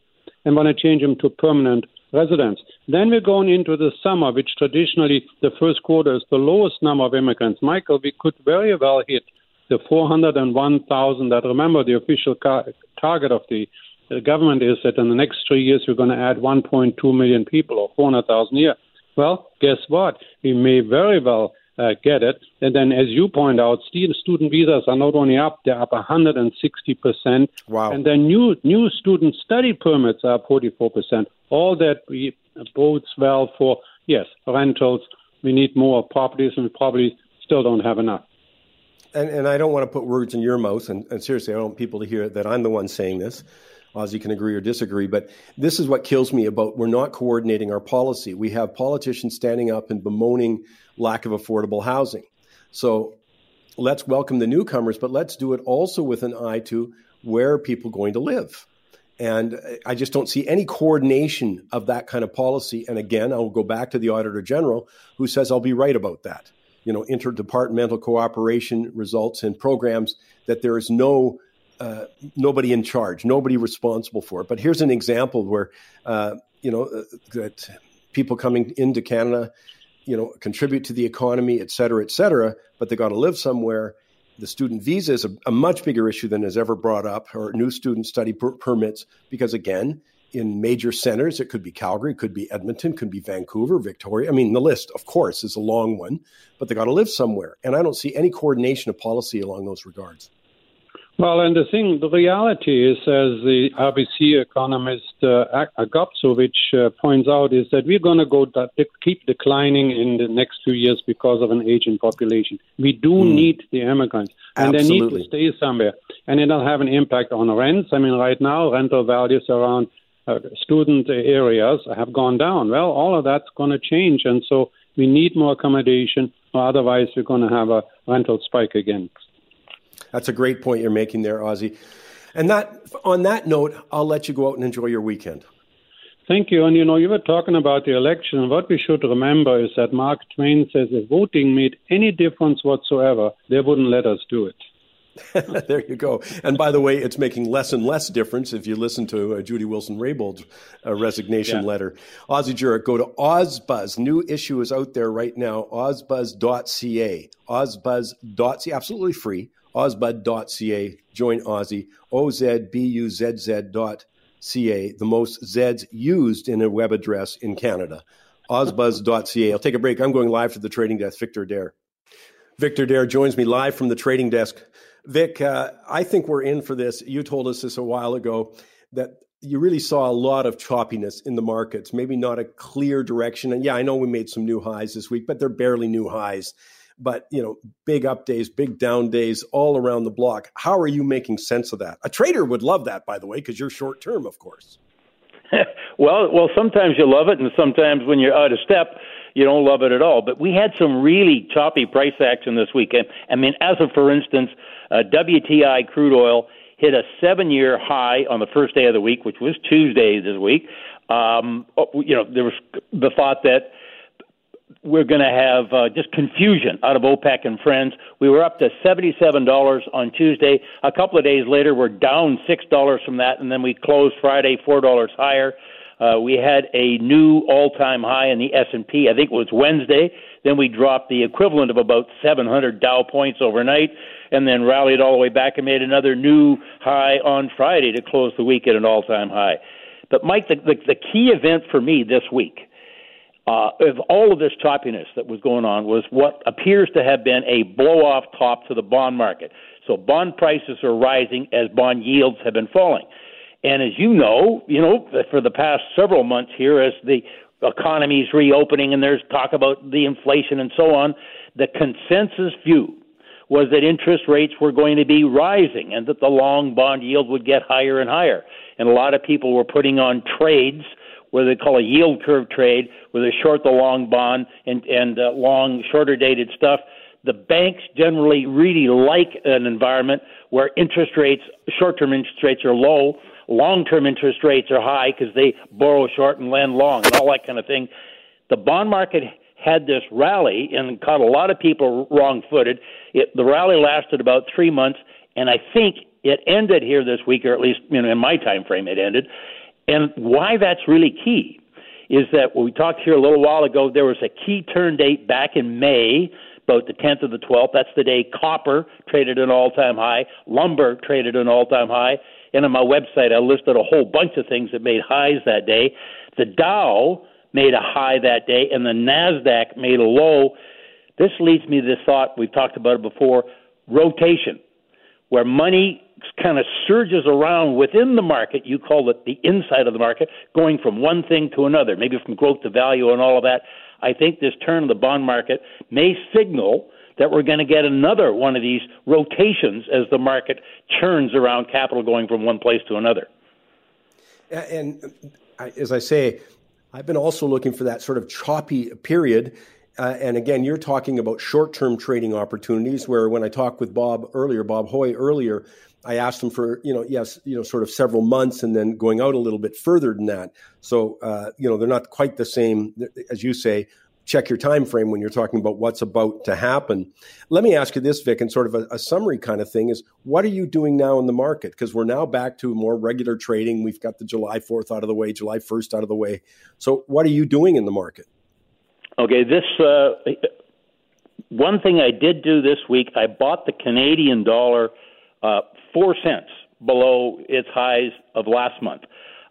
and want to change them to permanent residents. Then we're going into the summer, which traditionally the first quarter is the lowest number of immigrants. Michael, we could very well hit the 401,000 that remember the official car- target of the the government is that in the next three years we're going to add 1.2 million people or 400,000 a year. Well, guess what? We may very well uh, get it. And then, as you point out, student visas are not only up; they're up 160 percent. Wow! And then new new student study permits are up 44 percent. All that we, bodes well for yes rentals. We need more properties, and we probably still don't have enough. And, and I don't want to put words in your mouth, and, and seriously, I don't want people to hear that I'm the one saying this. Ozzie can agree or disagree, but this is what kills me about we're not coordinating our policy. We have politicians standing up and bemoaning lack of affordable housing. So let's welcome the newcomers, but let's do it also with an eye to where people are people going to live. And I just don't see any coordination of that kind of policy. And again, I'll go back to the Auditor General, who says I'll be right about that. You know, interdepartmental cooperation results in programs that there is no uh, nobody in charge, nobody responsible for it. But here's an example where, uh, you know, uh, that people coming into Canada, you know, contribute to the economy, et cetera, et cetera, but they got to live somewhere. The student visa is a, a, much bigger issue than is ever brought up, or new student study per- permits, because again, in major centers, it could be Calgary, it could be Edmonton, could be Vancouver, Victoria. I mean, the list, of course, is a long one, but they got to live somewhere. And I don't see any coordination of policy along those regards. Well, and the thing, the reality is, as the RBC economist uh, Gopsowicz uh, points out, is that we're going to go de- keep declining in the next few years because of an aging population. We do mm. need the immigrants, and Absolutely. they need to stay somewhere, and it'll have an impact on rents. I mean, right now, rental values around uh, student areas have gone down. Well, all of that's going to change, and so we need more accommodation, or otherwise we're going to have a rental spike again. That's a great point you're making there, Ozzie. And that on that note, I'll let you go out and enjoy your weekend. Thank you. And you know, you were talking about the election. And what we should remember is that Mark Twain says if voting made any difference whatsoever, they wouldn't let us do it. <laughs> there you go. And by the way, it's making less and less difference if you listen to uh, Jody Wilson Raybould's uh, resignation yeah. letter. Ozzie Jurock, go to Ozbuzz. New issue is out there right now, ozbuzz.ca. Ozbuzz.ca, absolutely free ozbuzz.ca. Join Ozzie. O-Z-B-U-Z-Z.ca, the most Zs used in a web address in Canada. Ozbuzz.ca. I'll take a break. I'm going live to the trading desk. Victor Adair. Victor Adair joins me live from the trading desk. Vic, uh, I think we're in for this. You told us this a while ago that you really saw a lot of choppiness in the markets, maybe not a clear direction. And yeah, I know we made some new highs this week, but they're barely new highs but you know, big up days, big down days all around the block. How are you making sense of that? A trader would love that, by the way, because you're short term, of course. <laughs> well, well, sometimes you love it, and sometimes when you're out of step, you don't love it at all. But we had some really choppy price action this weekend. I mean, as of for instance, uh, WTI crude oil hit a seven-year high on the first day of the week, which was Tuesday this week. Um, oh, you know, there was the thought that we're going to have uh, just confusion out of OPEC and friends. We were up to $77 on Tuesday. A couple of days later, we're down $6 from that, and then we closed Friday $4 higher. Uh, we had a new all-time high in the S&P. I think it was Wednesday. Then we dropped the equivalent of about 700 Dow points overnight, and then rallied all the way back and made another new high on Friday to close the week at an all-time high. But Mike, the, the, the key event for me this week uh, of all of this choppiness that was going on was what appears to have been a blow off top to the bond market. So bond prices are rising as bond yields have been falling. And as you know, you know, for the past several months here, as the economy is reopening and there's talk about the inflation and so on, the consensus view was that interest rates were going to be rising and that the long bond yield would get higher and higher. And a lot of people were putting on trades where they call a yield curve trade, where they short the long bond and and uh, long shorter dated stuff. The banks generally really like an environment where interest rates, short term interest rates are low, long term interest rates are high because they borrow short and lend long and all that kind of thing. The bond market had this rally and caught a lot of people wrong footed. The rally lasted about three months, and I think it ended here this week, or at least you know in my time frame it ended. And why that's really key is that when we talked here a little while ago, there was a key turn date back in May, about the 10th or the 12th. That's the day copper traded an all time high, lumber traded an all time high. And on my website, I listed a whole bunch of things that made highs that day. The Dow made a high that day, and the NASDAQ made a low. This leads me to this thought, we've talked about it before rotation, where money kind of surges around within the market. You call it the inside of the market, going from one thing to another, maybe from growth to value and all of that. I think this turn of the bond market may signal that we're going to get another one of these rotations as the market churns around capital going from one place to another. And as I say, I've been also looking for that sort of choppy period. Uh, and again, you're talking about short term trading opportunities where when I talked with Bob earlier, Bob Hoye earlier, I asked him for, you know, yes, you know, sort of several months and then going out a little bit further than that. So, uh, you know, they're not quite the same, as you say, check your time frame when you're talking about what's about to happen. Let me ask you this, Vic, and sort of a, a summary kind of thing is what are you doing now in the market? Because we're now back to more regular trading. We've got the July 4th out of the way, July 1st out of the way. So, what are you doing in the market? Okay, this uh, one thing I did do this week, I bought the Canadian dollar uh, four cents below its highs of last month.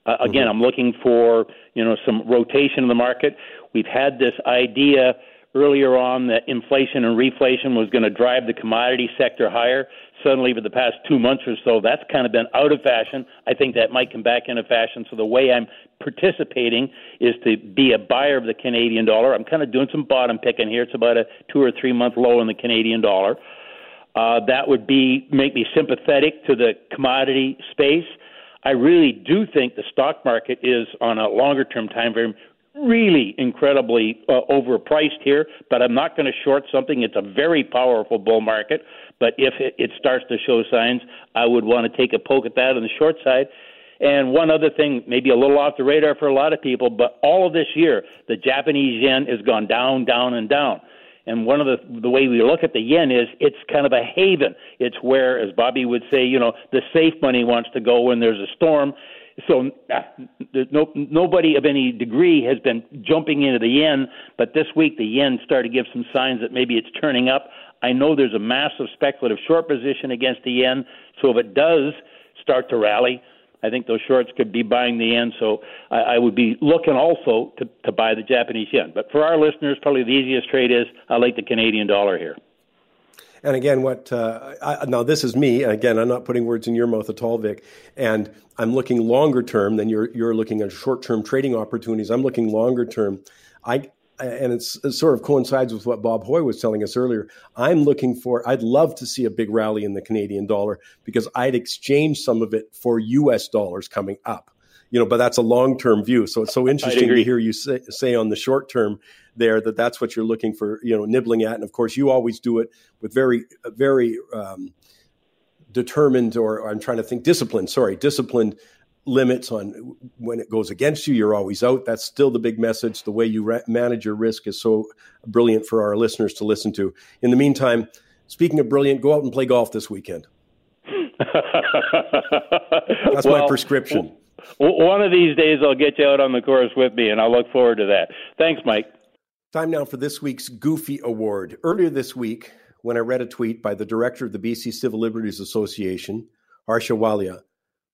Uh, again, mm-hmm. I'm looking for you know some rotation in the market. We've had this idea earlier on that inflation and reflation was going to drive the commodity sector higher. Suddenly, for the past two months or so, that's kind of been out of fashion. I think that might come back into fashion. So the way I'm participating is to be a buyer of the Canadian dollar. I'm kind of doing some bottom picking here. It's about a two or three month low in the Canadian dollar. Uh, that would be make me sympathetic to the commodity space. I really do think the stock market is on a longer term time frame really incredibly uh, overpriced here, but I'm not going to short something. It's a very powerful bull market, but if it, it starts to show signs, I would want to take a poke at that on the short side. And one other thing, maybe a little off the radar for a lot of people, but all of this year, the Japanese yen has gone down, down, and down. And one of the the way we look at the yen is it's kind of a haven. It's where, as Bobby would say, you know, the safe money wants to go when there's a storm. So uh, no, nobody of any degree has been jumping into the yen, but this week the yen started to give some signs that maybe it's turning up. I know there's a massive speculative short position against the yen, so if it does start to rally, I think those shorts could be buying the yen. So I, I would be looking also to, to buy the Japanese yen. But for our listeners, probably the easiest trade is I like the Canadian dollar here. And again, what uh, I, now this is me. Again, I'm not putting words in your mouth at all, Vic. And I'm looking longer term than you're you're looking at short term trading opportunities. I'm looking longer term. I and it sort of coincides with what Bob Hoye was telling us earlier. I'm looking for. I'd love to see a big rally in the Canadian dollar because I'd exchange some of it for U.S. dollars coming up. you know, but that's a long term view. So it's so interesting to hear you say, say on the short term there that that's what you're looking for, you know, nibbling at. And of course, you always do it with very, very um, determined, or, or I'm trying to think, disciplined. Sorry, disciplined limits on when it goes against you. You're always out. That's still the big message. The way you re- manage your risk is so brilliant for our listeners to listen to. In the meantime, speaking of brilliant, go out and play golf this weekend. <laughs> That's well, my prescription. One of these days, I'll get you out on the course with me, and I look forward to that. Thanks, Mike. Time now for this week's Goofy Award. Earlier this week, when I read a tweet by the director of the BC Civil Liberties Association, Harsha Walia,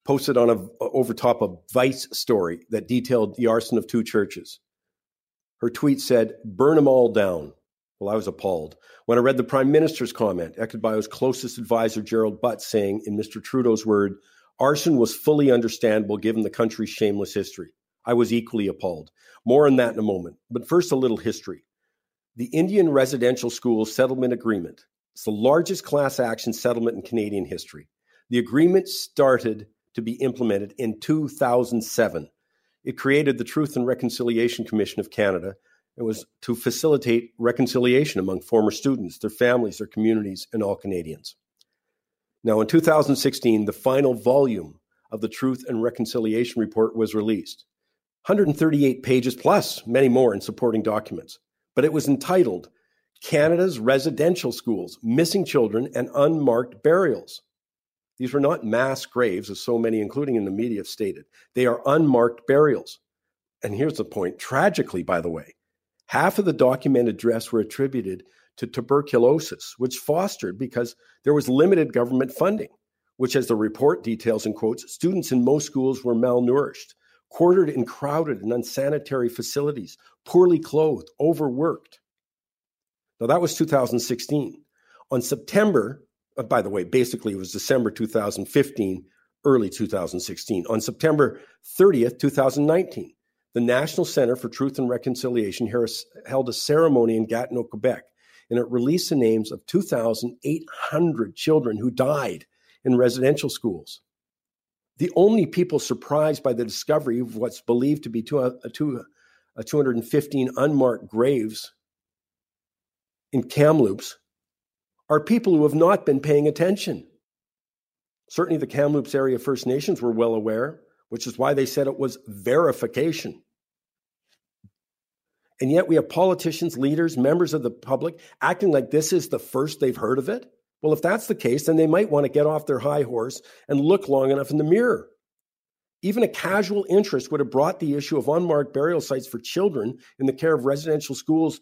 posted on a over top a Vice story that detailed the arson of two churches. Her tweet said, "Burn them all down." Well, I was appalled when I read the Prime Minister's comment, his closest advisor Gerald Butts saying, in Mr. Trudeau's word, arson was fully understandable given the country's shameless history. I was equally appalled. More on that in a moment. But first, a little history. The Indian Residential School Settlement Agreement is the largest class action settlement in Canadian history. The agreement started to be implemented in 2007. It created the Truth and Reconciliation Commission of Canada. It was to facilitate reconciliation among former students, their families, their communities, and all Canadians. Now, in 2016, the final volume of the Truth and Reconciliation Report was released. 138 pages plus many more in supporting documents. But it was entitled Canada's Residential Schools Missing Children and Unmarked Burials. These were not mass graves, as so many, including in the media, have stated. They are unmarked burials. And here's the point tragically, by the way, half of the documented deaths were attributed to tuberculosis, which fostered because there was limited government funding, which, as the report details in quotes, students in most schools were malnourished, quartered in crowded and unsanitary facilities, poorly clothed, overworked. Now, that was 2016. On September by the way, basically it was December 2015, early 2016. On September 30th, 2019, the National Center for Truth and Reconciliation held a ceremony in Gatineau, Quebec, and it released the names of 2,800 children who died in residential schools. The only people surprised by the discovery of what's believed to be two, uh, two, uh, 215 unmarked graves in Kamloops are people who have not been paying attention. Certainly, the Kamloops area First Nations were well aware, which is why they said it was verification. And yet, we have politicians, leaders, members of the public acting like this is the first they've heard of it. Well, if that's the case, then they might want to get off their high horse and look long enough in the mirror. Even a casual interest would have brought the issue of unmarked burial sites for children in the care of residential schools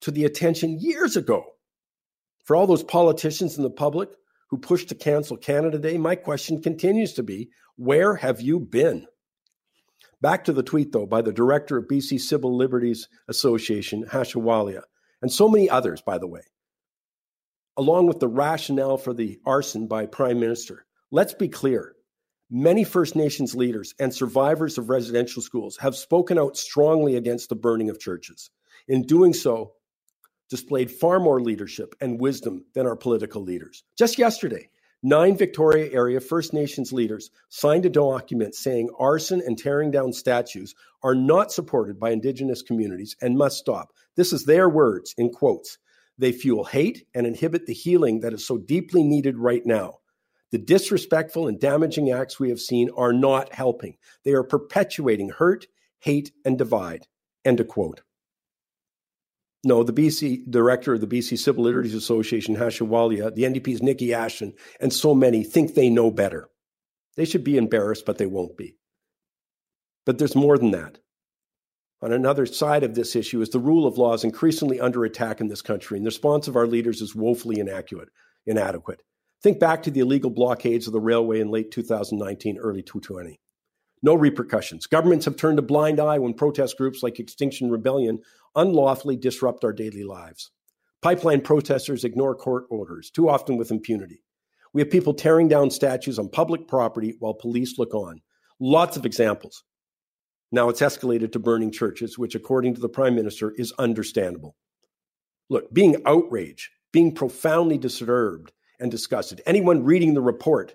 to the attention years ago. For all those politicians and the public who pushed to cancel Canada Day, my question continues to be where have you been? Back to the tweet, though, by the director of BC Civil Liberties Association, Harsha Walia, and so many others, by the way, along with the rationale for the arson by Prime Minister. Let's be clear. Many First Nations leaders and survivors of residential schools have spoken out strongly against the burning of churches. In doing so, displayed far more leadership and wisdom than our political leaders. Just yesterday, nine Victoria area First Nations leaders signed a document saying arson and tearing down statues are not supported by Indigenous communities and must stop. This is their words in quotes. They fuel hate and inhibit the healing that is so deeply needed right now. The disrespectful and damaging acts we have seen are not helping. They are perpetuating hurt, hate, and divide. End of quote. No, the BC director of the BC Civil Liberties Association, Harsha Walia, uh, the NDP's Niki Ashton, and so many think they know better. They should be embarrassed, but they won't be. But there's more than that. On another side of this issue is the rule of law is increasingly under attack in this country, and the response of our leaders is woefully inaccurate, inadequate. Think back to the illegal blockades of the railway in late 2019, early 2020 no repercussions. Governments have turned a blind eye when protest groups like Extinction Rebellion unlawfully disrupt our daily lives. Pipeline protesters ignore court orders, too often with impunity. We have people tearing down statues on public property while police look on. Lots of examples. Now it's escalated to burning churches, which, according to the Prime Minister, is understandable. Look, being outraged, being profoundly disturbed and disgusted. Anyone reading the report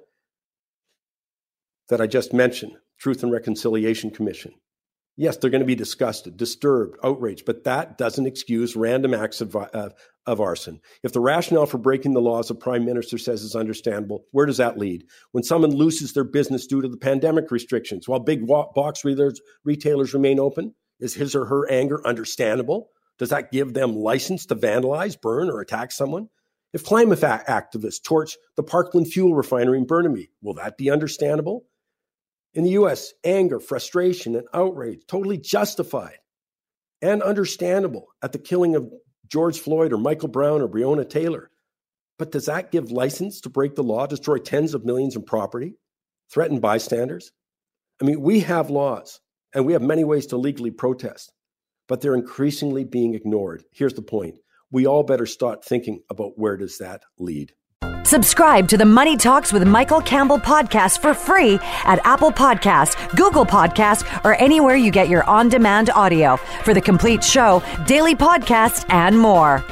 that I just mentioned Truth and Reconciliation Commission. Yes, they're going to be disgusted, disturbed, outraged, but that doesn't excuse random acts of, of, of, arson. If the rationale for breaking the laws a prime minister says is understandable, where does that lead? When someone loses their business due to the pandemic restrictions while big box retailers remain open, is his or her anger understandable? Does that give them license to vandalize, burn, or attack someone? If climate activists torch the Parkland fuel refinery in Burnaby, will that be understandable? In the US, anger, frustration, and outrage totally justified and understandable at the killing of George Floyd or Michael Brown or Breonna Taylor. But does that give license to break the law, destroy tens of millions in property, threaten bystanders? I mean, we have laws and we have many ways to legally protest, but they're increasingly being ignored. Here's the point we all better start thinking about where does that lead. Subscribe to the Money Talks with Michael Campbell podcast for free at Apple Podcast, Google Podcast, or anywhere you get your on-demand audio. For the complete show, daily podcast, and more.